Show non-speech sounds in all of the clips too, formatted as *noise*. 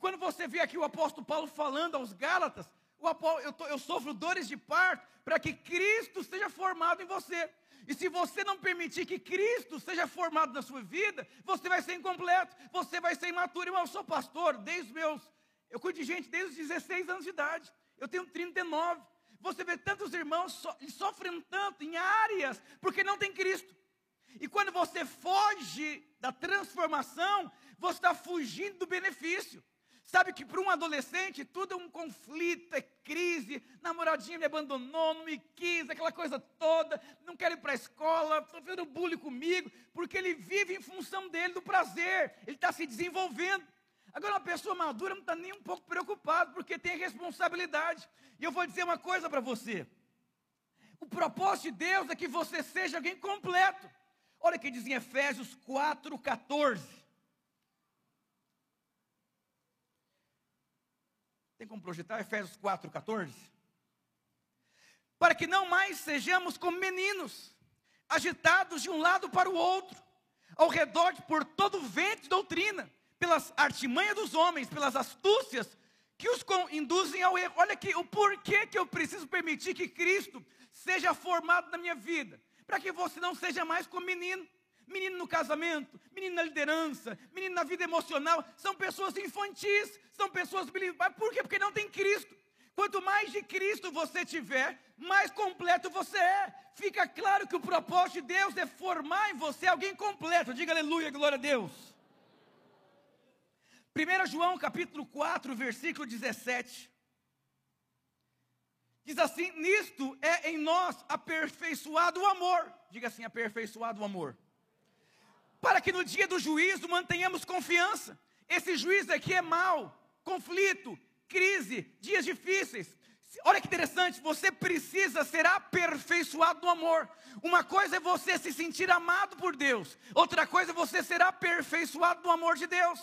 quando você vê aqui o apóstolo Paulo falando aos Gálatas, apóstolo, eu, tô, eu sofro dores de parto para que Cristo seja formado em você. E se você não permitir que Cristo seja formado na sua vida, você vai ser incompleto, você vai ser imaturo. Irmão, eu sou pastor desde os meus. Eu cuido de gente desde os 16 anos de idade. Eu tenho 39. Você vê tantos irmãos so, sofrem tanto em áreas porque não tem Cristo. E quando você foge da transformação, você está fugindo do benefício. Sabe que para um adolescente tudo é um conflito, é crise. Namoradinha me abandonou, não me quis, aquela coisa toda. Não quero ir para a escola, estou fazendo bullying comigo, porque ele vive em função dele, do prazer. Ele está se desenvolvendo. Agora, uma pessoa madura não está nem um pouco preocupada, porque tem responsabilidade. E eu vou dizer uma coisa para você: o propósito de Deus é que você seja alguém completo. Olha o que diz em Efésios 4, Tem como projetar Efésios 4, 14? Para que não mais sejamos como meninos, agitados de um lado para o outro, ao redor de por todo o vento de doutrina, pelas artimanhas dos homens, pelas astúcias que os induzem ao erro. Olha aqui, o porquê que eu preciso permitir que Cristo seja formado na minha vida, para que você não seja mais como menino menino no casamento, menino na liderança, menino na vida emocional, são pessoas infantis, são pessoas mas por quê? Porque não tem Cristo. Quanto mais de Cristo você tiver, mais completo você é. Fica claro que o propósito de Deus é formar em você alguém completo. Diga aleluia, glória a Deus. 1 João capítulo 4, versículo 17. Diz assim: Nisto é em nós aperfeiçoado o amor. Diga assim: aperfeiçoado o amor para que no dia do juízo mantenhamos confiança. Esse juízo aqui é mal, conflito, crise, dias difíceis. Olha que interessante, você precisa ser aperfeiçoado no amor. Uma coisa é você se sentir amado por Deus, outra coisa é você ser aperfeiçoado no amor de Deus.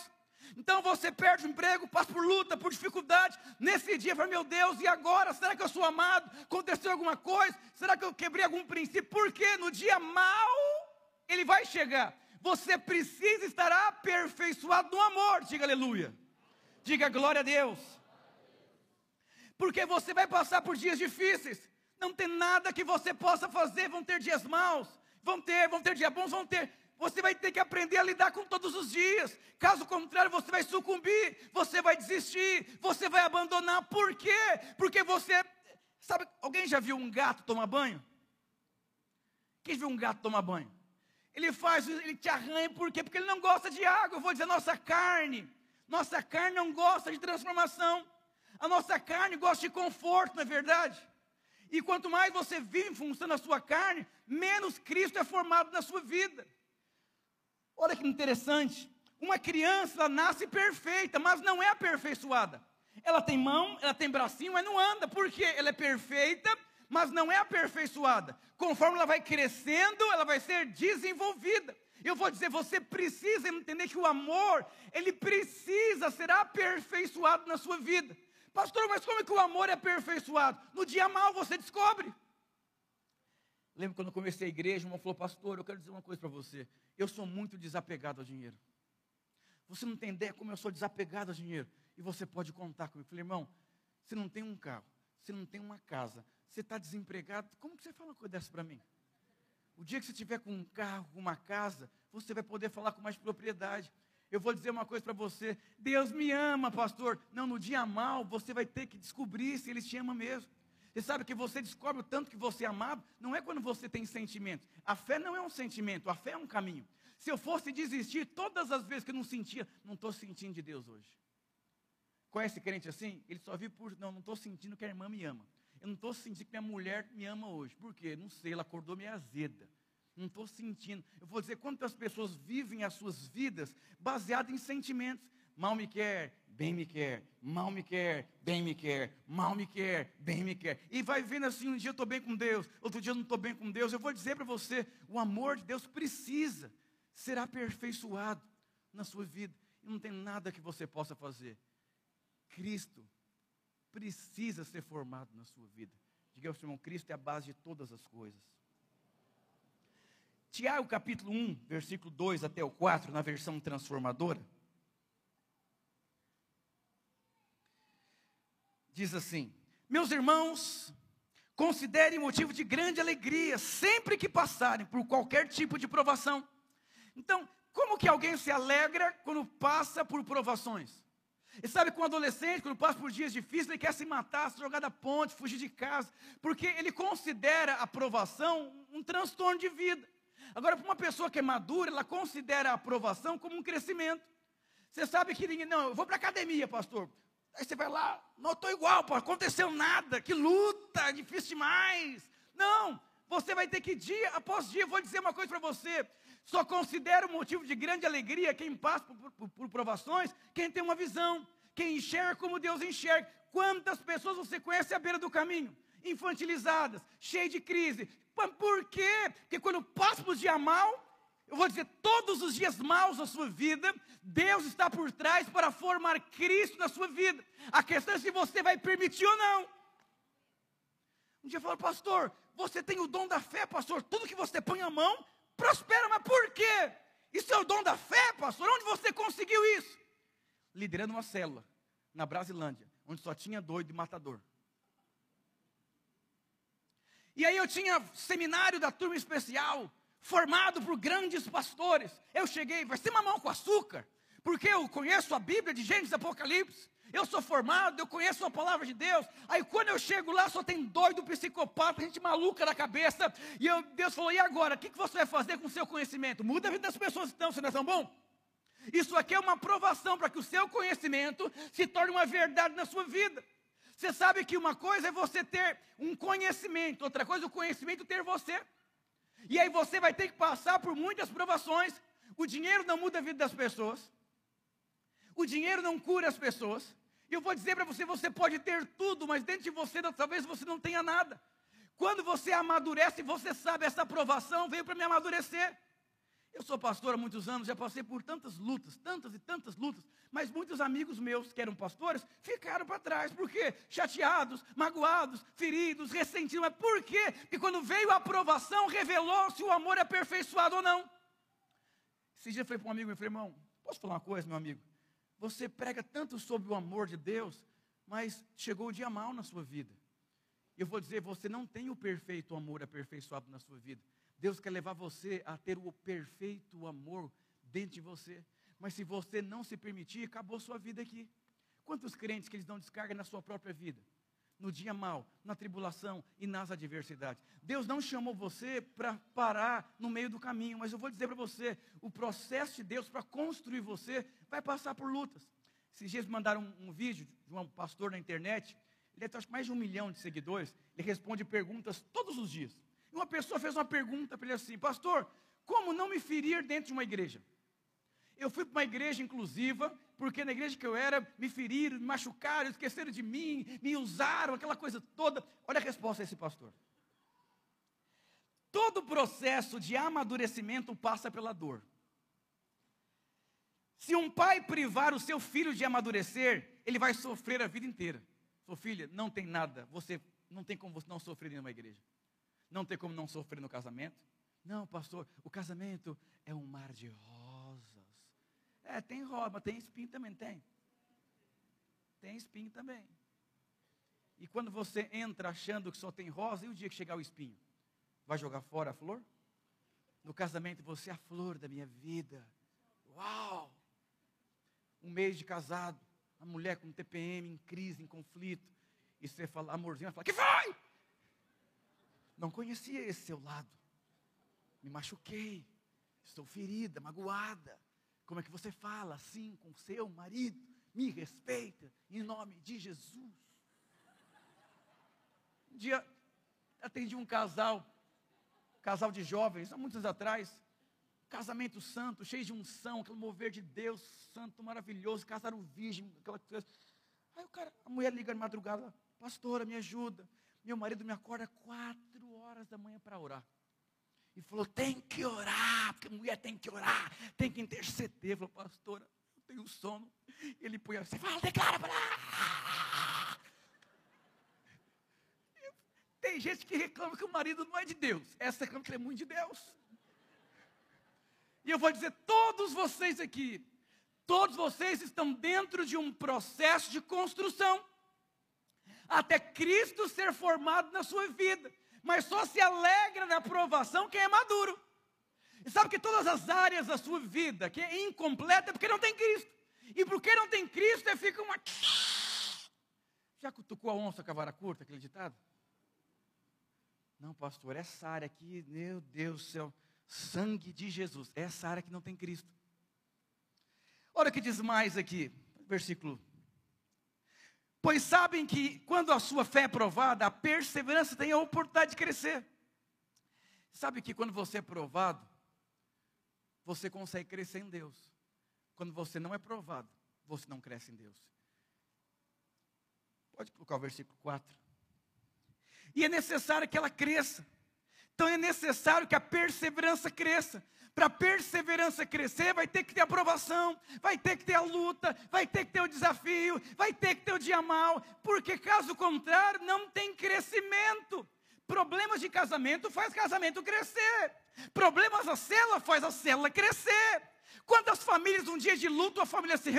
Então você perde o emprego, passa por luta, por dificuldade. Nesse dia, fala, meu Deus, e agora? Será que eu sou amado? Aconteceu alguma coisa? Será que eu quebrei algum princípio? Porque no dia mal, ele vai chegar. Você precisa estar aperfeiçoado no amor. Diga aleluia. Diga glória a Deus. Porque você vai passar por dias difíceis. Não tem nada que você possa fazer. Vão ter dias maus. Vão ter, vão ter dias bons, vão ter. Você vai ter que aprender a lidar com todos os dias. Caso contrário, você vai sucumbir, você vai desistir, você vai abandonar. Por quê? Porque você. Sabe, alguém já viu um gato tomar banho? Quem viu um gato tomar banho? Ele faz, ele te arranha, por quê? Porque ele não gosta de água. Eu vou dizer, nossa carne, nossa carne não gosta de transformação. A nossa carne gosta de conforto, não é verdade? E quanto mais você vive em função da sua carne, menos Cristo é formado na sua vida. Olha que interessante. Uma criança, ela nasce perfeita, mas não é aperfeiçoada. Ela tem mão, ela tem bracinho, mas não anda. Por quê? Ela é perfeita, mas não é aperfeiçoada. Conforme ela vai crescendo, ela vai ser desenvolvida. Eu vou dizer, você precisa entender que o amor, ele precisa ser aperfeiçoado na sua vida. Pastor, mas como é que o amor é aperfeiçoado? No dia mal você descobre. Lembro quando eu comecei a igreja, o irmão falou, pastor, eu quero dizer uma coisa para você. Eu sou muito desapegado ao dinheiro. Você não tem ideia como eu sou desapegado ao dinheiro. E você pode contar comigo. Eu falei, irmão, você não tem um carro, você não tem uma casa, você está desempregado, como que você fala uma coisa dessa para mim? O dia que você tiver com um carro, com uma casa, você vai poder falar com mais propriedade. Eu vou dizer uma coisa para você: Deus me ama, pastor. Não, no dia mal, você vai ter que descobrir se Ele te ama mesmo. Você sabe que você descobre o tanto que você é amado, não é quando você tem sentimento. A fé não é um sentimento, a fé é um caminho. Se eu fosse desistir todas as vezes que eu não sentia, não estou sentindo de Deus hoje. Conhece crente assim? Ele só vive por, não, não estou sentindo que a irmã me ama. Eu não estou sentindo que minha mulher me ama hoje. Por quê? Não sei, ela acordou meio azeda. Não estou sentindo. Eu vou dizer quantas pessoas vivem as suas vidas baseadas em sentimentos. Mal me quer, bem me quer, mal me quer, bem me quer, mal me quer, bem me quer. E vai vendo assim, um dia eu estou bem com Deus, outro dia eu não estou bem com Deus. Eu vou dizer para você, o amor de Deus precisa ser aperfeiçoado na sua vida. E não tem nada que você possa fazer. Cristo precisa ser formado na sua vida. Diga ao seu irmão, Cristo é a base de todas as coisas. Tiago capítulo 1, versículo 2 até o 4, na versão transformadora. diz assim: Meus irmãos, considerem motivo de grande alegria sempre que passarem por qualquer tipo de provação. Então, como que alguém se alegra quando passa por provações? E sabe, com um adolescente, quando passa por dias difíceis, ele quer se matar, se jogar da ponte, fugir de casa, porque ele considera a aprovação um transtorno de vida. Agora, para uma pessoa que é madura, ela considera a aprovação como um crescimento. Você sabe que ninguém, não, eu vou para a academia, pastor. Aí você vai lá, não estou igual, pô, aconteceu nada, que luta, difícil demais. Não, você vai ter que dia após dia, vou dizer uma coisa para você, só considera um motivo de grande alegria quem passa por, por, por, provações, quem tem uma visão, quem enxerga como Deus enxerga. Quantas pessoas você conhece à beira do caminho? Infantilizadas, cheias de crise. Por quê? Porque quando passa por dia mal, eu vou dizer, todos os dias maus da sua vida, Deus está por trás para formar Cristo na sua vida. A questão é se você vai permitir ou não. Um dia falou, pastor, você tem o dom da fé, pastor. Tudo que você põe a mão, prospera. Mas por quê? Isso é o dom da fé, pastor? Onde você conseguiu isso? Liderando uma célula na Brasilândia, onde só tinha doido e matador. E aí eu tinha seminário da turma especial, formado por grandes pastores. Eu cheguei, vai ser mamão com açúcar, porque eu conheço a Bíblia de Gênesis e Apocalipse. Eu sou formado, eu conheço a palavra de Deus. Aí quando eu chego lá, só tem doido, psicopata, gente maluca na cabeça. E eu, Deus falou: e agora? O que, que você vai fazer com o seu conhecimento? Muda a vida das pessoas então, você não é tão bom? Isso aqui é uma aprovação para que o seu conhecimento se torne uma verdade na sua vida. Você sabe que uma coisa é você ter um conhecimento, outra coisa é o conhecimento ter você. E aí você vai ter que passar por muitas provações. O dinheiro não muda a vida das pessoas. O dinheiro não cura as pessoas. E eu vou dizer para você, você pode ter tudo, mas dentro de você talvez você não tenha nada. Quando você amadurece, você sabe, essa aprovação veio para me amadurecer. Eu sou pastor há muitos anos, já passei por tantas lutas, tantas e tantas lutas, mas muitos amigos meus que eram pastores ficaram para trás. Por quê? Chateados, magoados, feridos, ressentidos. Mas por quê? Porque quando veio a aprovação, revelou se o amor é aperfeiçoado ou não. Esse dia eu falei para um amigo, meu irmão, posso falar uma coisa, meu amigo? Você prega tanto sobre o amor de Deus, mas chegou o dia mal na sua vida. Eu vou dizer, você não tem o perfeito amor aperfeiçoado na sua vida. Deus quer levar você a ter o perfeito amor dentro de você. Mas se você não se permitir, acabou sua vida aqui. Quantos crentes que eles dão descarga na sua própria vida? No dia mal, na tribulação e nas adversidades. Deus não chamou você para parar no meio do caminho, mas eu vou dizer para você: o processo de Deus para construir você vai passar por lutas. Esses dias me mandaram um, um vídeo de um pastor na internet, ele tem mais de um milhão de seguidores, ele responde perguntas todos os dias. E uma pessoa fez uma pergunta para ele assim: Pastor, como não me ferir dentro de uma igreja? Eu fui para uma igreja inclusiva, porque na igreja que eu era, me feriram, me machucaram, esqueceram de mim, me usaram, aquela coisa toda. Olha a resposta desse pastor. Todo processo de amadurecimento passa pela dor. Se um pai privar o seu filho de amadurecer, ele vai sofrer a vida inteira. Sua filha, não tem nada, você não tem como você não sofrer em uma igreja. Não tem como não sofrer no casamento. Não, pastor, o casamento é um mar de rosas. É, tem rosa, mas tem espinho também, tem. Tem espinho também. E quando você entra achando que só tem rosa, e o dia que chegar o espinho? Vai jogar fora a flor? No casamento, você é a flor da minha vida. Uau! Um mês de casado, a mulher com TPM, em crise, em conflito. E você fala, amorzinho, ela fala, que vai? Não conhecia esse seu lado. Me machuquei. Estou ferida, magoada. Como é que você fala assim com seu marido? Me respeita em nome de Jesus. Um dia atendi um casal, casal de jovens, há muitos anos atrás, casamento santo, cheio de unção, aquele mover de Deus, santo, maravilhoso, casaram virgem, aquela coisa. Aí o cara, a mulher liga de madrugada, pastora, me ajuda. Meu marido me acorda quatro horas da manhã para orar. E falou: tem que orar, porque mulher tem que orar, tem que interceder. Falou, pastora, eu tenho sono. Ele põe assim, fala, declara para Tem gente que reclama que o marido não é de Deus. Essa reclama que ele é muito de Deus. E eu vou dizer, todos vocês aqui, todos vocês estão dentro de um processo de construção. até Cristo ser formado na sua vida. Mas só se alegra na aprovação quem é maduro. E sabe que todas as áreas da sua vida que é incompleta é porque não tem Cristo. E porque não tem Cristo, é fica uma. *sniffs* Já cutucou a onça com a vara curta, aquele ditado? Não, pastor, essa área aqui, meu Deus do céu, sangue de Jesus, essa área que não tem Cristo. Olha o que diz mais aqui, versículo. Pois sabem que quando a sua fé é provada, a perseverança tem a oportunidade de crescer. Sabe que quando você é provado, você consegue crescer em Deus. Quando você não é provado, você não cresce em Deus. Pode colocar o versículo 4. E é necessário que ela cresça. Então é necessário que a perseverança cresça. Para a perseverança crescer, vai ter que ter aprovação, vai ter que ter a luta, vai ter que ter o desafio, vai ter que ter o dia mal, porque caso contrário, não tem crescimento. Problemas de casamento faz casamento crescer. Problemas da célula faz a célula crescer. Quantas famílias, um dia de luto, a família se,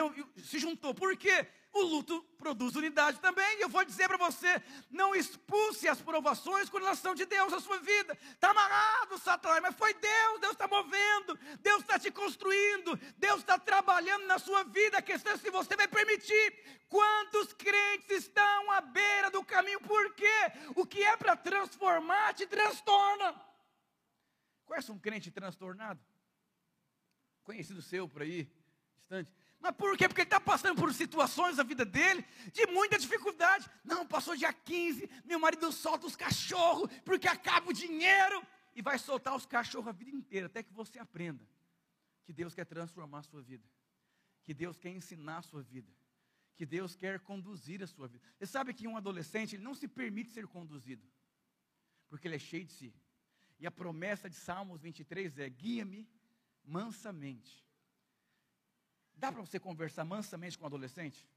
se juntou? Por quê? O luto produz unidade também. E eu vou dizer para você: não expulse as provações com relação de Deus na sua vida. Está amarrado, Satanás, mas foi Deus, Deus está movendo, Deus está te construindo, Deus está trabalhando na sua vida. A questão é se você vai permitir. Quantos crentes estão à beira do caminho? Por quê? O que é para transformar te transtorna. Conhece um crente transtornado? conhecido seu por aí, distante. Mas por quê? Porque ele está passando por situações na vida dele de muita dificuldade. Não, passou dia 15, meu marido solta os cachorros porque acaba o dinheiro. E vai soltar os cachorros a vida inteira, até que você aprenda que Deus quer transformar a sua vida. Que Deus quer ensinar a sua vida. Que Deus quer conduzir a sua vida. Você sabe que um adolescente ele não se permite ser conduzido. Porque ele é cheio de si. E a promessa de Salmos 23 é: guia-me mansamente. Dá para você conversar mansamente com um adolescente?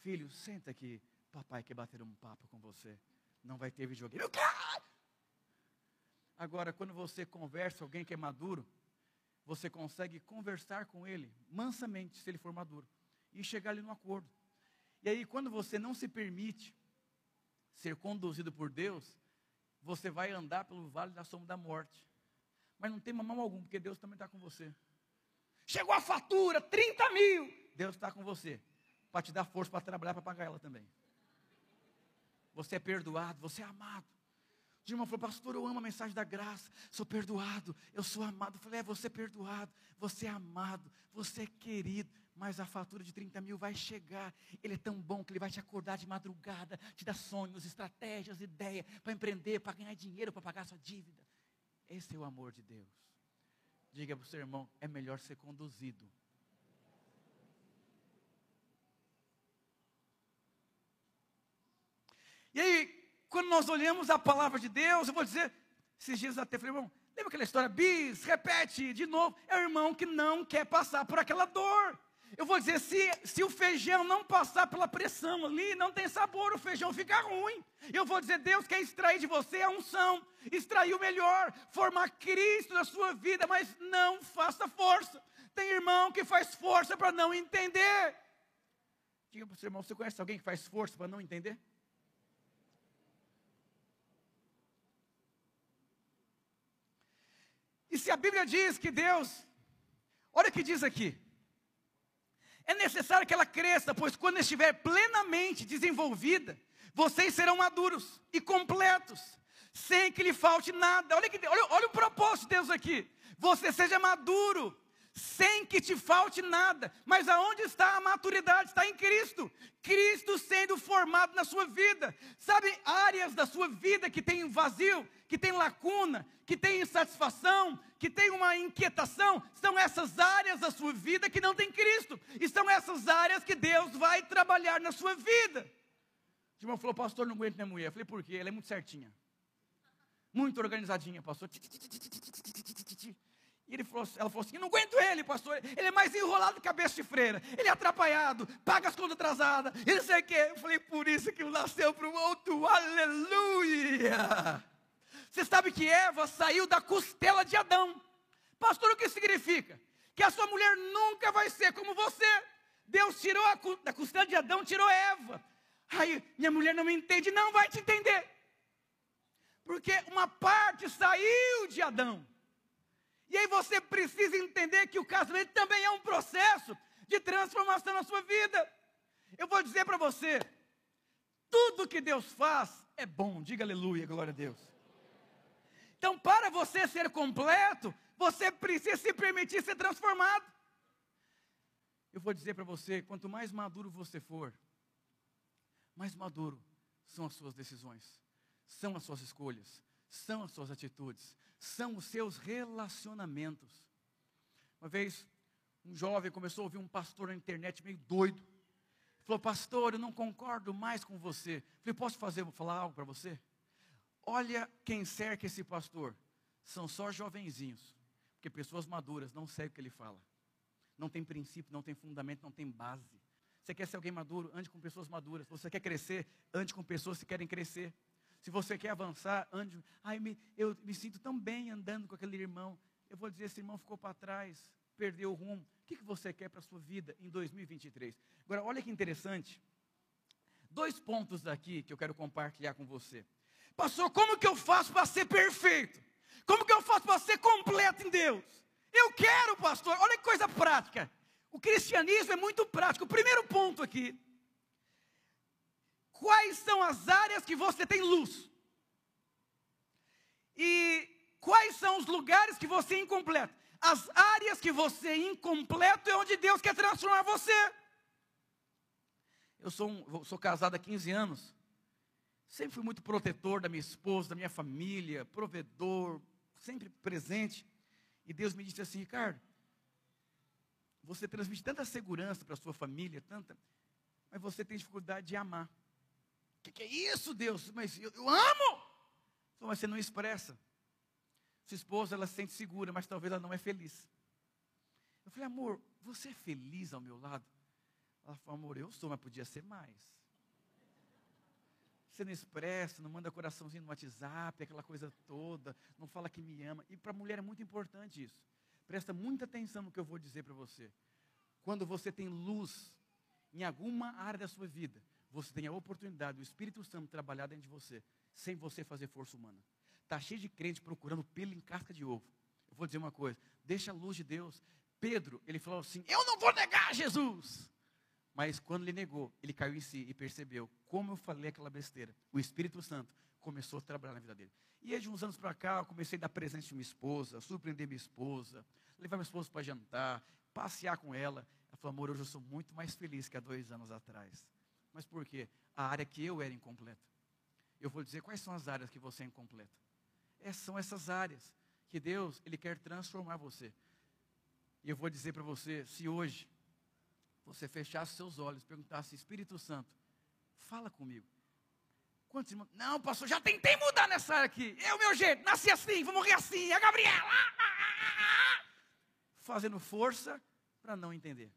Filho, senta aqui. Papai quer bater um papo com você. Não vai ter videogame. Agora, quando você conversa com alguém que é maduro, você consegue conversar com ele mansamente, se ele for maduro, e chegar ali no acordo. E aí, quando você não se permite ser conduzido por Deus, você vai andar pelo vale da sombra da morte mas não tem mamão algum, porque Deus também está com você. Chegou a fatura, 30 mil. Deus está com você, para te dar força para trabalhar para pagar ela também. Você é perdoado, você é amado. O irmão falou, pastor, eu amo a mensagem da graça, sou perdoado, eu sou amado. Eu falei, é, você é perdoado, você é amado, você é querido, mas a fatura de 30 mil vai chegar. Ele é tão bom que ele vai te acordar de madrugada, te dar sonhos, estratégias, ideias para empreender, para ganhar dinheiro, para pagar sua dívida. Esse é o amor de Deus. Diga para o seu irmão: é melhor ser conduzido. E aí, quando nós olhamos a palavra de Deus, eu vou dizer, esses dias até falei, irmão, lembra aquela história? Bis, repete de novo. É o irmão que não quer passar por aquela dor. Eu vou dizer, se, se o feijão não passar pela pressão ali, não tem sabor, o feijão fica ruim. Eu vou dizer, Deus quer extrair de você a unção, extrair o melhor, formar Cristo na sua vida, mas não faça força. Tem irmão que faz força para não entender. Diga para o seu irmão, você conhece alguém que faz força para não entender? E se a Bíblia diz que Deus, olha o que diz aqui, é necessário que ela cresça, pois quando estiver plenamente desenvolvida, vocês serão maduros e completos, sem que lhe falte nada. Olha, que, olha, olha o propósito de Deus aqui. Você seja maduro, sem que te falte nada. Mas aonde está a maturidade? Está em Cristo. Cristo sendo formado na sua vida. Sabe, áreas da sua vida que tem vazio, que tem lacuna, que tem insatisfação, que tem uma inquietação, são essas áreas da sua vida que não tem Cristo. E são essas áreas que Deus vai trabalhar na sua vida. O irmão falou, pastor, não aguento minha mulher. Eu falei, por quê? Ela é muito certinha. Muito organizadinha, pastor. E ele falou, ela falou assim: não aguento ele, pastor. Ele é mais enrolado que cabeça de freira. Ele é atrapalhado, paga as contas atrasadas. Ele sei o quê. Eu falei, por isso que nasceu para o outro. Aleluia! Você sabe que Eva saiu da costela de Adão. Pastor, o que significa? Que a sua mulher nunca vai ser como você. Deus tirou a, da costela de Adão, tirou Eva. Aí minha mulher não me entende, não vai te entender. Porque uma parte saiu de Adão. E aí você precisa entender que o casamento também é um processo de transformação na sua vida. Eu vou dizer para você, tudo que Deus faz é bom. Diga aleluia, glória a Deus. Então, para você ser completo, você precisa se permitir ser transformado. Eu vou dizer para você, quanto mais maduro você for, mais maduro são as suas decisões, são as suas escolhas, são as suas atitudes, são os seus relacionamentos. Uma vez, um jovem começou a ouvir um pastor na internet meio doido. Falou, pastor, eu não concordo mais com você. Falei, posso fazer, falar algo para você? Olha quem cerca esse pastor. São só jovenzinhos. Porque pessoas maduras não seguem o que ele fala. Não tem princípio, não tem fundamento, não tem base. Você quer ser alguém maduro? Ande com pessoas maduras. Você quer crescer? Ande com pessoas que querem crescer. Se você quer avançar, ande. Ai, me, eu me sinto tão bem andando com aquele irmão. Eu vou dizer, esse irmão ficou para trás, perdeu o rumo. O que, que você quer para a sua vida em 2023? Agora, olha que interessante. Dois pontos daqui que eu quero compartilhar com você. Pastor, como que eu faço para ser perfeito? Como que eu faço para ser completo em Deus? Eu quero, pastor. Olha que coisa prática. O cristianismo é muito prático. O primeiro ponto aqui quais são as áreas que você tem luz. E quais são os lugares que você é incompleto. As áreas que você é incompleto é onde Deus quer transformar você. Eu sou, um, sou casado há 15 anos. Sempre fui muito protetor da minha esposa, da minha família, provedor, sempre presente. E Deus me disse assim, Ricardo, você transmite tanta segurança para a sua família, tanta, mas você tem dificuldade de amar. O que, que, é isso, Deus? Mas eu, eu amo! Mas você não expressa. Sua esposa, ela se sente segura, mas talvez ela não é feliz. Eu falei, amor, você é feliz ao meu lado? Ela falou, amor, eu sou, mas podia ser mais. Você não expressa, não manda coraçãozinho no WhatsApp, aquela coisa toda, não fala que me ama. E para a mulher é muito importante isso. Presta muita atenção no que eu vou dizer para você. Quando você tem luz em alguma área da sua vida, você tem a oportunidade do Espírito Santo trabalhar dentro de você, sem você fazer força humana. Está cheio de crente procurando pelo em casca de ovo. Eu vou dizer uma coisa: deixa a luz de Deus. Pedro, ele falou assim: Eu não vou negar Jesus. Mas quando ele negou, ele caiu em si e percebeu como eu falei aquela besteira. O Espírito Santo começou a trabalhar na vida dele. E aí, de uns anos para cá, eu comecei a dar presente de minha esposa, surpreender minha esposa, levar minha esposa para jantar, passear com ela. Ela falou: Amor, hoje eu sou muito mais feliz que há dois anos atrás. Mas por quê? A área que eu era incompleta. Eu vou dizer quais são as áreas que você é incompleta. É, são essas áreas que Deus ele quer transformar você. E eu vou dizer para você, se hoje você fechasse seus olhos, perguntasse, Espírito Santo, fala comigo. Quantos irmãos? Não, pastor, já tentei mudar nessa área aqui. É o meu jeito, nasci assim, vou morrer assim, a Gabriela. Ah, *laughs* ah, Fazendo força para não entender.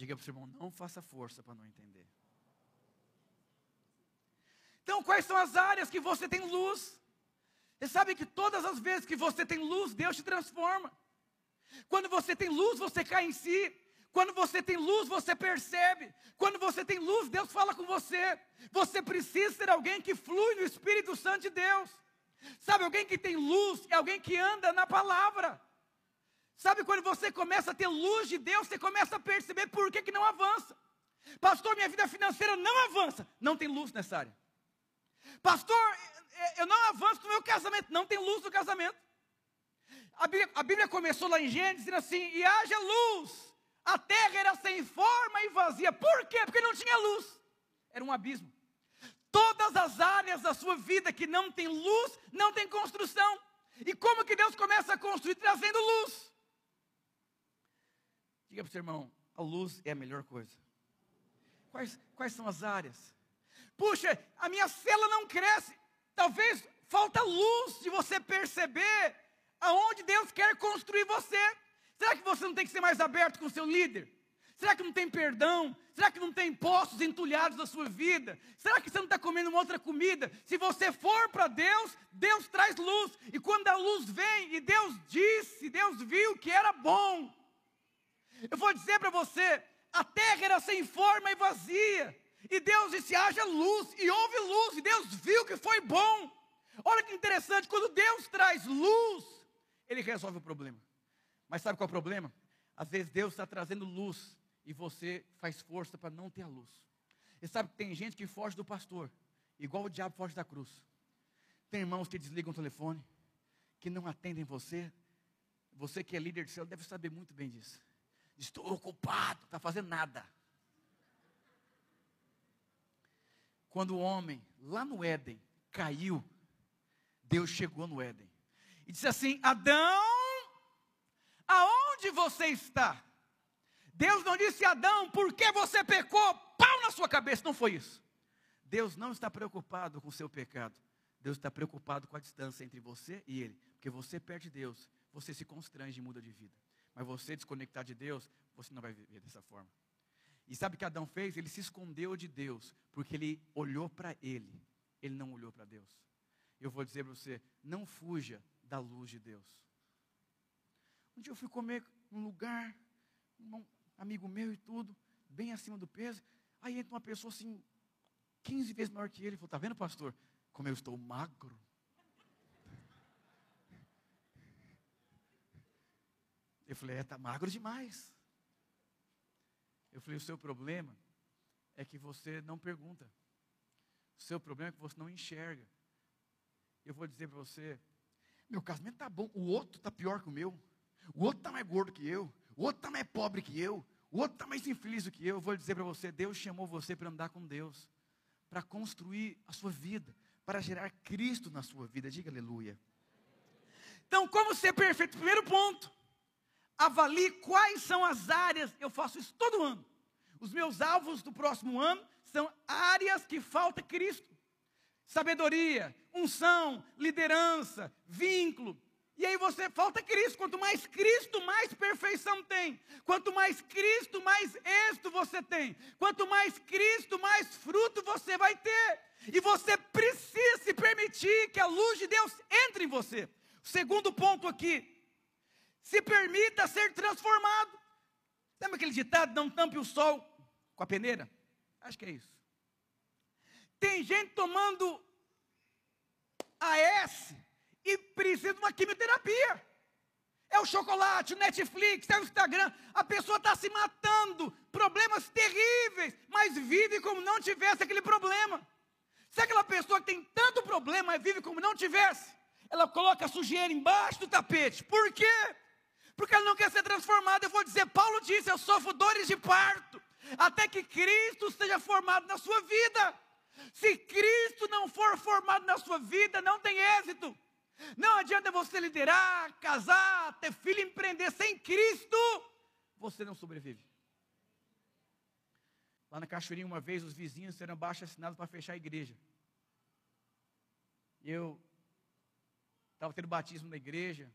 Diga para o seu irmão, não faça força para não entender. Então, quais são as áreas que você tem luz? Você sabe que todas as vezes que você tem luz, Deus te transforma. Quando você tem luz, você cai em si. Quando você tem luz, você percebe. Quando você tem luz, Deus fala com você. Você precisa ser alguém que flui no Espírito Santo de Deus. Sabe, alguém que tem luz é alguém que anda na palavra. Sabe quando você começa a ter luz de Deus, você começa a perceber por que, que não avança. Pastor, minha vida financeira não avança. Não tem luz nessa área. Pastor, eu não avanço no meu casamento. Não tem luz no casamento. A Bíblia, a Bíblia começou lá em Gênesis dizendo assim: e haja luz. A terra era sem forma e vazia. Por quê? Porque não tinha luz. Era um abismo. Todas as áreas da sua vida que não tem luz, não tem construção. E como que Deus começa a construir? Trazendo luz. Diga para o seu irmão, a luz é a melhor coisa. Quais, quais são as áreas? Puxa, a minha cela não cresce. Talvez falta luz de você perceber aonde Deus quer construir você. Será que você não tem que ser mais aberto com o seu líder? Será que não tem perdão? Será que não tem postos entulhados na sua vida? Será que você não está comendo uma outra comida? Se você for para Deus, Deus traz luz. E quando a luz vem, e Deus disse, Deus viu que era bom. Eu vou dizer para você, a terra era sem forma e vazia. E Deus disse: haja luz, e houve luz, e Deus viu que foi bom. Olha que interessante, quando Deus traz luz, Ele resolve o problema. Mas sabe qual é o problema? Às vezes Deus está trazendo luz e você faz força para não ter a luz. E sabe que tem gente que foge do pastor, igual o diabo foge da cruz. Tem irmãos que desligam o telefone, que não atendem você. Você que é líder de céu deve saber muito bem disso. Estou ocupado, está fazendo nada. Quando o homem, lá no Éden, caiu, Deus chegou no Éden e disse assim: Adão, aonde você está? Deus não disse Adão, por que você pecou? Pau na sua cabeça, não foi isso. Deus não está preocupado com o seu pecado. Deus está preocupado com a distância entre você e Ele. Porque você perde Deus, você se constrange e muda de vida. Mas você desconectar de Deus, você não vai viver dessa forma. E sabe o que Adão fez? Ele se escondeu de Deus, porque ele olhou para ele, ele não olhou para Deus. Eu vou dizer para você: não fuja da luz de Deus. Um dia eu fui comer num lugar, um amigo meu e tudo, bem acima do peso. Aí entra uma pessoa assim, 15 vezes maior que ele, falou: Está vendo, pastor? Como eu estou magro. Eu falei: É, está magro demais. Eu falei: O seu problema é que você não pergunta. O seu problema é que você não enxerga. Eu vou dizer para você: Meu casamento está bom, o outro está pior que o meu. O outro está mais gordo que eu. O outro está mais pobre que eu. O outro está mais infeliz do que eu. Eu vou dizer para você: Deus chamou você para andar com Deus, para construir a sua vida, para gerar Cristo na sua vida. Diga aleluia. Então, como ser perfeito? Primeiro ponto: avalie quais são as áreas. Eu faço isso todo ano. Os meus alvos do próximo ano são áreas que falta Cristo: sabedoria, unção, liderança, vínculo, e aí você falta Cristo. Quanto mais Cristo, mais perfeição tem. Quanto mais Cristo, mais êxito você tem. Quanto mais Cristo, mais fruto você vai ter. E você precisa se permitir que a luz de Deus entre em você. Segundo ponto aqui. Se permita ser transformado. Lembra aquele ditado, não tampe o sol com a peneira? Acho que é isso. Tem gente tomando AS e precisa de uma quimioterapia. É o chocolate, o Netflix, é o Instagram. A pessoa está se matando, problemas terríveis, mas vive como não tivesse aquele problema. Se aquela pessoa que tem tanto problema vive como não tivesse, ela coloca a sujeira embaixo do tapete. Por quê? Porque ela não quer ser transformada. Eu vou dizer, Paulo disse: Eu sofro dores de parto, até que Cristo seja formado na sua vida. Se Cristo não for formado na sua vida, não tem êxito. Não adianta você liderar, casar, ter filho, empreender sem Cristo, você não sobrevive. Lá na Cachoeirinha, uma vez, os vizinhos serão baixo assinados para fechar a igreja. Eu estava tendo batismo na igreja,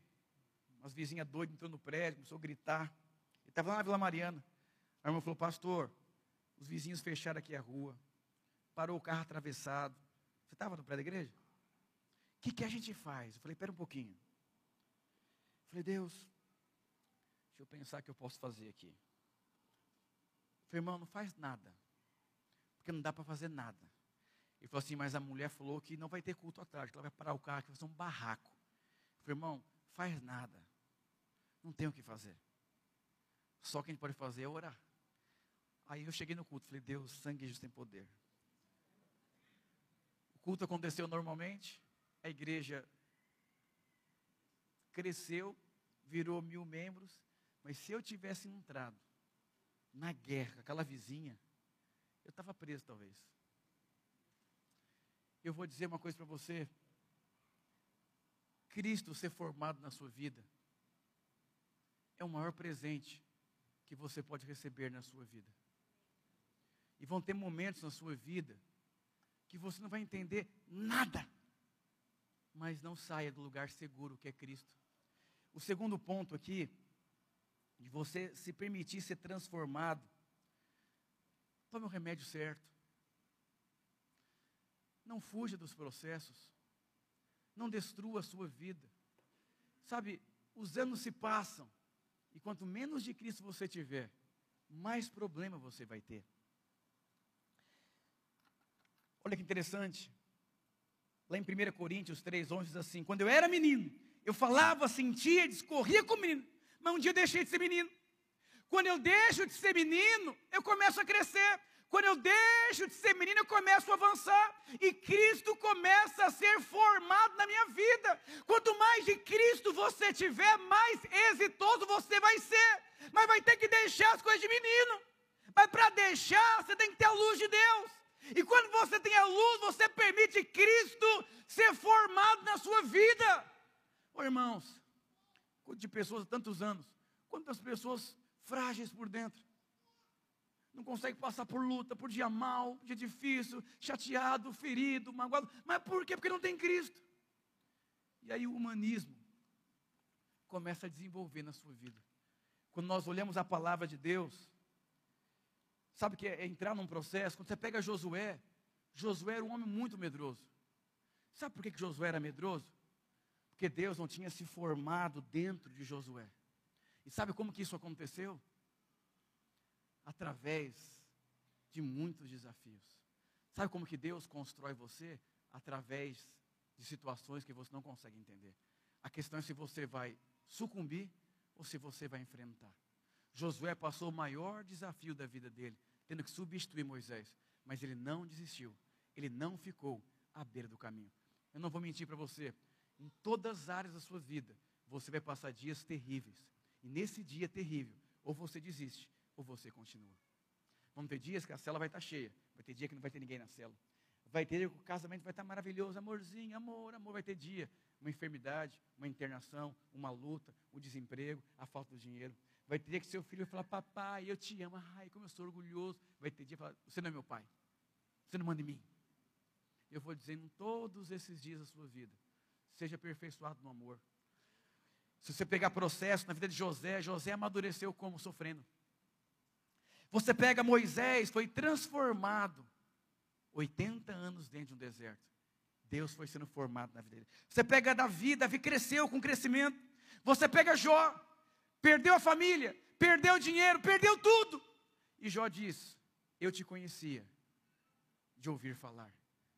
umas vizinhas doidas entrou no prédio, começou a gritar. E estava lá na Vila Mariana. A irmã falou, pastor, os vizinhos fecharam aqui a rua, parou o carro atravessado. Você estava no prédio da igreja? O que, que a gente faz? Eu falei, espera um pouquinho. Eu falei, Deus, deixa eu pensar o que eu posso fazer aqui. Eu falei, irmão, não faz nada. Porque não dá para fazer nada. Ele falou assim, mas a mulher falou que não vai ter culto à tarde, que ela vai parar o carro, que vai ser um barraco. Eu falei, irmão, faz nada. Não tem o que fazer. Só que a gente pode fazer é orar. Aí eu cheguei no culto, falei, Deus, sangue e Jesus tem poder. O culto aconteceu normalmente a igreja cresceu, virou mil membros, mas se eu tivesse entrado na guerra, aquela vizinha, eu estava preso talvez. Eu vou dizer uma coisa para você. Cristo ser formado na sua vida é o maior presente que você pode receber na sua vida. E vão ter momentos na sua vida que você não vai entender nada mas não saia do lugar seguro que é Cristo. O segundo ponto aqui, de você se permitir ser transformado, tome o remédio certo. Não fuja dos processos. Não destrua a sua vida. Sabe, os anos se passam, e quanto menos de Cristo você tiver, mais problema você vai ter. Olha que interessante. Lá em 1 Coríntios 3, 11 diz assim: Quando eu era menino, eu falava, sentia, discorria como menino, mas um dia eu deixei de ser menino. Quando eu deixo de ser menino, eu começo a crescer. Quando eu deixo de ser menino, eu começo a avançar. E Cristo começa a ser formado na minha vida. Quanto mais de Cristo você tiver, mais exitoso você vai ser. Mas vai ter que deixar as coisas de menino. Mas para deixar, você tem que ter a luz de Deus. E quando você tem a luz, você permite Cristo ser formado na sua vida. Oh, irmãos, de pessoas há tantos anos, quantas pessoas frágeis por dentro, não consegue passar por luta, por dia mal, dia difícil, chateado, ferido, magoado. Mas por quê? Porque não tem Cristo. E aí o humanismo começa a desenvolver na sua vida. Quando nós olhamos a palavra de Deus, sabe que é entrar num processo? Quando você pega Josué, Josué era um homem muito medroso. Sabe por que, que Josué era medroso? Porque Deus não tinha se formado dentro de Josué. E sabe como que isso aconteceu? Através de muitos desafios. Sabe como que Deus constrói você? Através de situações que você não consegue entender. A questão é se você vai sucumbir ou se você vai enfrentar. Josué passou o maior desafio da vida dele, tendo que substituir Moisés, mas ele não desistiu, ele não ficou à beira do caminho. Eu não vou mentir para você, em todas as áreas da sua vida, você vai passar dias terríveis. E nesse dia terrível, ou você desiste, ou você continua? Vamos ter dias que a cela vai estar cheia, vai ter dia que não vai ter ninguém na cela. Vai ter dia que o casamento vai estar maravilhoso, amorzinho, amor, amor. Vai ter dia, uma enfermidade, uma internação, uma luta, o desemprego, a falta de dinheiro. Vai ter dia que seu filho vai falar, papai, eu te amo, ai, como eu sou orgulhoso. Vai ter dia que falar, você não é meu pai, você não manda em mim. Eu vou dizendo todos esses dias da sua vida, seja aperfeiçoado no amor. Se você pegar processo na vida de José, José amadureceu como? Sofrendo. Você pega Moisés, foi transformado 80 anos dentro de um deserto. Deus foi sendo formado na vida dele. Você pega Davi, Davi cresceu com crescimento. Você pega Jó, perdeu a família, perdeu o dinheiro, perdeu tudo. E Jó diz: Eu te conhecia de ouvir falar,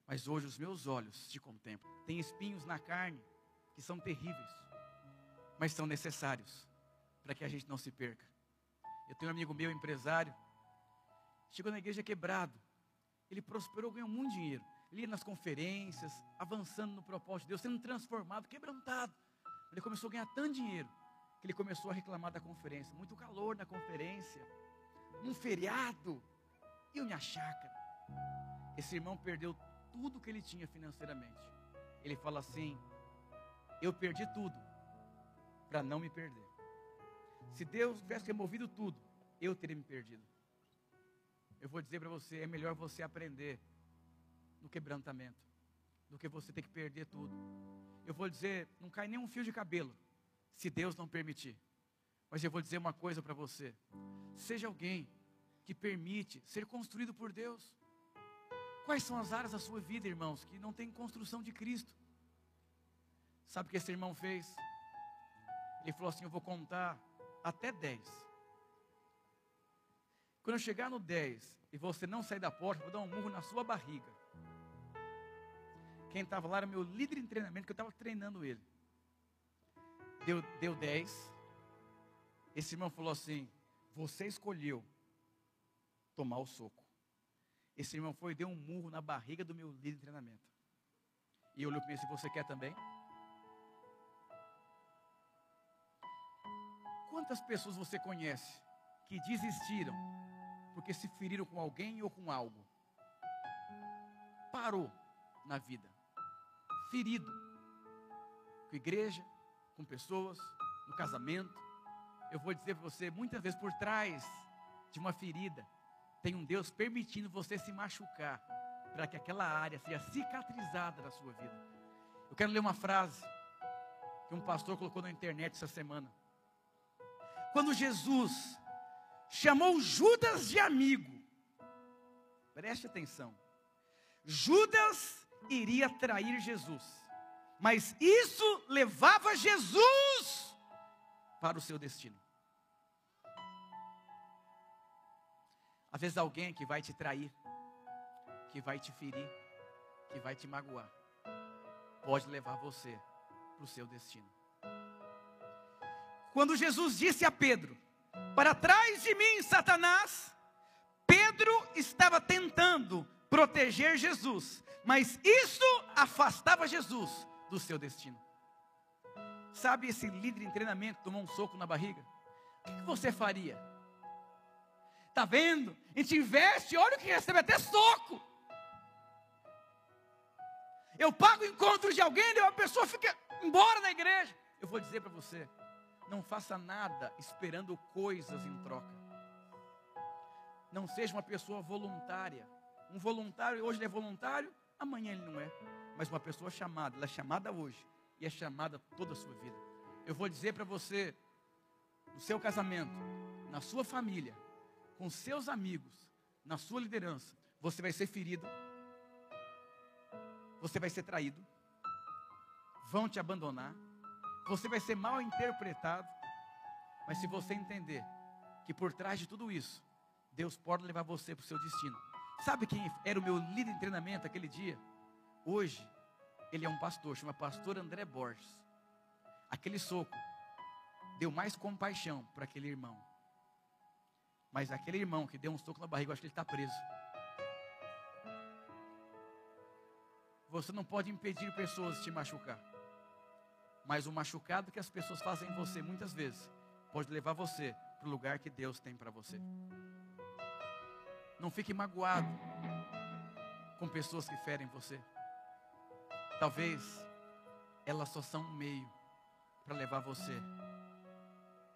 mas hoje os meus olhos te contemplam. Tem espinhos na carne que são terríveis, mas são necessários para que a gente não se perca. Eu tenho um amigo meu, empresário, Chegou na igreja quebrado. Ele prosperou, ganhou muito dinheiro. Ele ia nas conferências, avançando no propósito de Deus, sendo transformado, quebrantado. Ele começou a ganhar tanto dinheiro que ele começou a reclamar da conferência. Muito calor na conferência, um feriado e minha chácara. Esse irmão perdeu tudo que ele tinha financeiramente. Ele fala assim: Eu perdi tudo para não me perder. Se Deus tivesse removido tudo, eu teria me perdido eu vou dizer para você: é melhor você aprender no quebrantamento do que você ter que perder tudo. Eu vou dizer: não cai nem um fio de cabelo, se Deus não permitir. Mas eu vou dizer uma coisa para você: seja alguém que permite ser construído por Deus. Quais são as áreas da sua vida, irmãos, que não tem construção de Cristo? Sabe o que esse irmão fez? Ele falou assim: Eu vou contar até 10. Quando eu chegar no 10 e você não sair da porta, vou dar um murro na sua barriga. Quem estava lá era meu líder em treinamento, que eu estava treinando ele. Deu, deu 10. Esse irmão falou assim: Você escolheu tomar o soco. Esse irmão foi e deu um murro na barriga do meu líder em treinamento. E olhou para mim assim: Você quer também? Quantas pessoas você conhece que desistiram porque se feriram com alguém ou com algo. Parou na vida, ferido, com igreja, com pessoas, no casamento. Eu vou dizer para você, muitas vezes por trás de uma ferida, tem um Deus permitindo você se machucar, para que aquela área seja cicatrizada da sua vida. Eu quero ler uma frase que um pastor colocou na internet essa semana. Quando Jesus chamou Judas de amigo. Preste atenção. Judas iria trair Jesus, mas isso levava Jesus para o seu destino. Às vezes alguém que vai te trair, que vai te ferir, que vai te magoar, pode levar você para o seu destino. Quando Jesus disse a Pedro: Para trás de mim, Satanás, Pedro estava tentando proteger Jesus, mas isso afastava Jesus do seu destino. Sabe esse líder em treinamento tomou um soco na barriga? O que você faria? Está vendo? A gente investe, olha o que recebe, até soco. Eu pago encontros de alguém e a pessoa fica embora da igreja. Eu vou dizer para você: não faça nada esperando coisas em troca. Não seja uma pessoa voluntária. Um voluntário, hoje ele é voluntário, amanhã ele não é. Mas uma pessoa chamada, ela é chamada hoje e é chamada toda a sua vida. Eu vou dizer para você, no seu casamento, na sua família, com seus amigos, na sua liderança, você vai ser ferido, você vai ser traído, vão te abandonar, você vai ser mal interpretado, mas se você entender que por trás de tudo isso, Deus pode levar você para o seu destino. Sabe quem era o meu líder de treinamento aquele dia? Hoje, ele é um pastor, chama pastor André Borges. Aquele soco deu mais compaixão para aquele irmão. Mas aquele irmão que deu um soco na barriga, eu acho que ele está preso. Você não pode impedir pessoas de te machucar. Mas o machucado que as pessoas fazem em você muitas vezes pode levar você para o lugar que Deus tem para você. Não fique magoado com pessoas que ferem você. Talvez elas só são um meio para levar você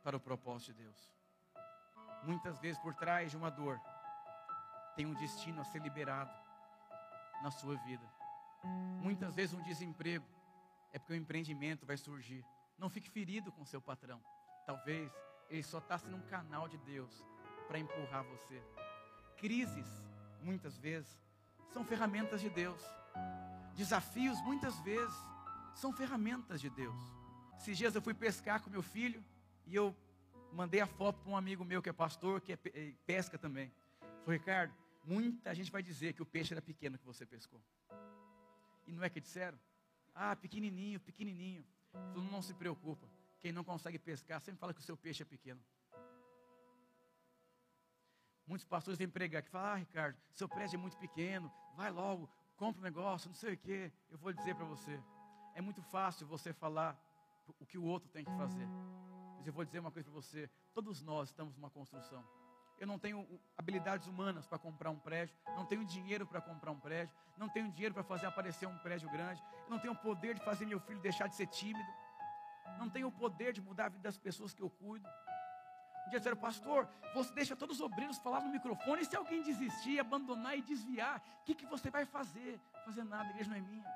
para o propósito de Deus. Muitas vezes por trás de uma dor tem um destino a ser liberado na sua vida. Muitas vezes um desemprego é porque o empreendimento vai surgir. Não fique ferido com seu patrão. Talvez ele só está sendo um canal de Deus para empurrar você. Crises, muitas vezes, são ferramentas de Deus. Desafios, muitas vezes, são ferramentas de Deus. Esses dias eu fui pescar com meu filho e eu mandei a foto para um amigo meu que é pastor, que é pesca também. Falei, Ricardo, muita gente vai dizer que o peixe era pequeno que você pescou. E não é que disseram? Ah, pequenininho, pequenininho. Falei, não se preocupa. Quem não consegue pescar sempre fala que o seu peixe é pequeno. Muitos pastores vêm pregar que falam, ah, Ricardo, seu prédio é muito pequeno, vai logo, compra um negócio, não sei o quê. Eu vou dizer para você, é muito fácil você falar o que o outro tem que fazer. Mas eu vou dizer uma coisa para você, todos nós estamos numa construção. Eu não tenho habilidades humanas para comprar um prédio, não tenho dinheiro para comprar um prédio, não tenho dinheiro para fazer aparecer um prédio grande, eu não tenho o poder de fazer meu filho deixar de ser tímido, não tenho o poder de mudar a vida das pessoas que eu cuido. Um dia disseram, pastor, você deixa todos os obreiros falar no microfone, e se alguém desistir, abandonar e desviar, o que, que você vai fazer? Fazer nada, a igreja não é minha.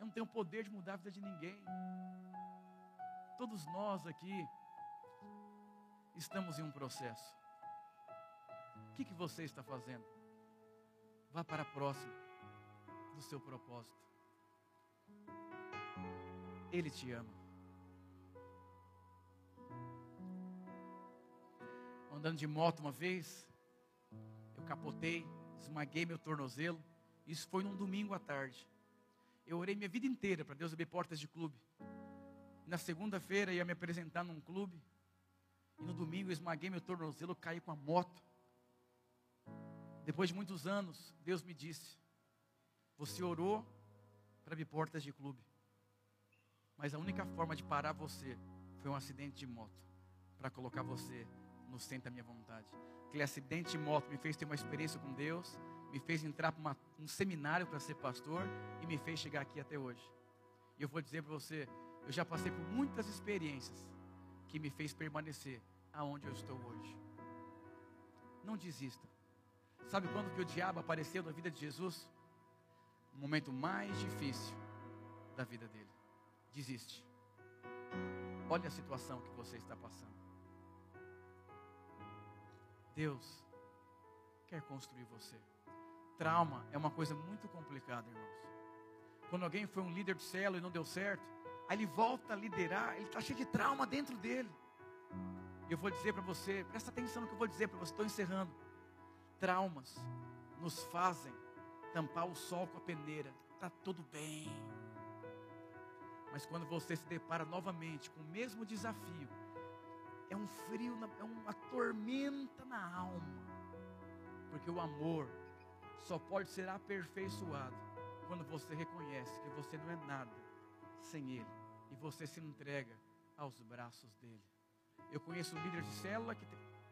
Eu não tenho o poder de mudar a vida de ninguém. Todos nós aqui estamos em um processo. Que, que você está fazendo? Vá para a próxima do seu propósito. Ele te ama. Andando de moto uma vez, eu capotei, esmaguei meu tornozelo. Isso foi num domingo à tarde. Eu orei minha vida inteira para Deus abrir portas de clube. Na segunda-feira ia me apresentar num clube. E no domingo eu esmaguei meu tornozelo, caí com a moto. Depois de muitos anos, Deus me disse: Você orou para abrir portas de clube. Mas a única forma de parar você foi um acidente de moto para colocar você no centro da minha vontade. Aquele acidente de moto me fez ter uma experiência com Deus, me fez entrar para um seminário para ser pastor e me fez chegar aqui até hoje. E eu vou dizer para você, eu já passei por muitas experiências que me fez permanecer aonde eu estou hoje. Não desista. Sabe quando que o diabo apareceu na vida de Jesus? No momento mais difícil da vida dele. Desiste. Olha a situação que você está passando. Deus quer construir você. Trauma é uma coisa muito complicada, irmãos. Quando alguém foi um líder de célula e não deu certo, aí ele volta a liderar, ele está cheio de trauma dentro dele. Eu vou dizer para você, presta atenção no que eu vou dizer para você, estou encerrando. Traumas nos fazem tampar o sol com a peneira. Tá tudo bem. Mas quando você se depara novamente com o mesmo desafio, é um frio, é uma tormenta na alma. Porque o amor só pode ser aperfeiçoado quando você reconhece que você não é nada sem Ele e você se entrega aos braços dele. Eu conheço líderes de célula que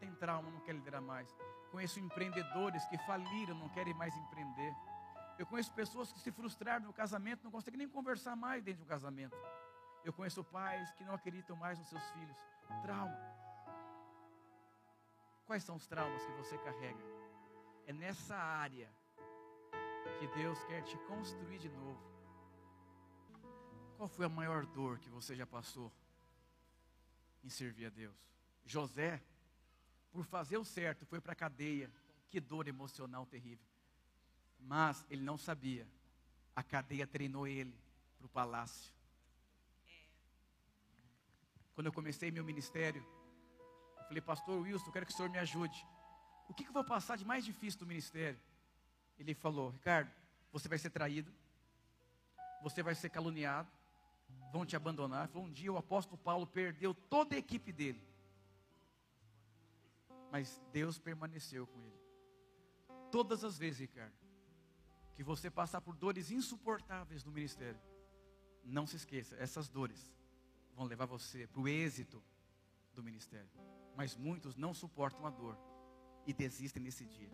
tem trauma, não quer liderar mais. Conheço empreendedores que faliram, não querem mais empreender. Eu conheço pessoas que se frustraram no casamento, não conseguem nem conversar mais dentro do casamento. Eu conheço pais que não acreditam mais nos seus filhos. Trauma. Quais são os traumas que você carrega? É nessa área que Deus quer te construir de novo. Qual foi a maior dor que você já passou em servir a Deus? José, por fazer o certo, foi para a cadeia. Que dor emocional terrível. Mas ele não sabia. A cadeia treinou ele para o palácio. Quando eu comecei meu ministério, eu falei, pastor Wilson, eu quero que o senhor me ajude. O que, que eu vou passar de mais difícil do ministério? Ele falou, Ricardo, você vai ser traído, você vai ser caluniado, vão te abandonar. Ele falou, um dia o apóstolo Paulo perdeu toda a equipe dele. Mas Deus permaneceu com ele. Todas as vezes, Ricardo, que você passar por dores insuportáveis no ministério, não se esqueça, essas dores vão levar você para o êxito do ministério. Mas muitos não suportam a dor e desistem nesse dia.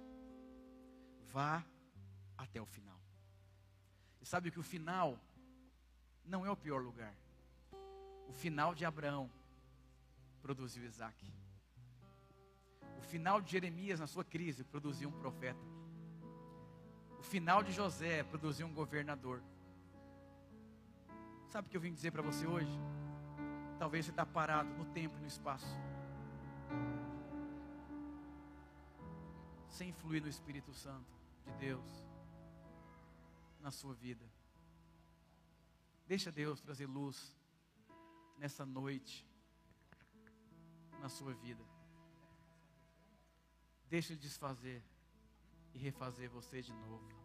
Vá até o final. E sabe que o final não é o pior lugar. O final de Abraão produziu Isaac. O final de Jeremias na sua crise produziu um profeta. O final de José produziu um governador. Sabe o que eu vim dizer para você hoje? Talvez você está parado no tempo e no espaço. Sem fluir no Espírito Santo de Deus na sua vida. Deixa Deus trazer luz nessa noite na sua vida. Deixa Ele desfazer e refazer você de novo.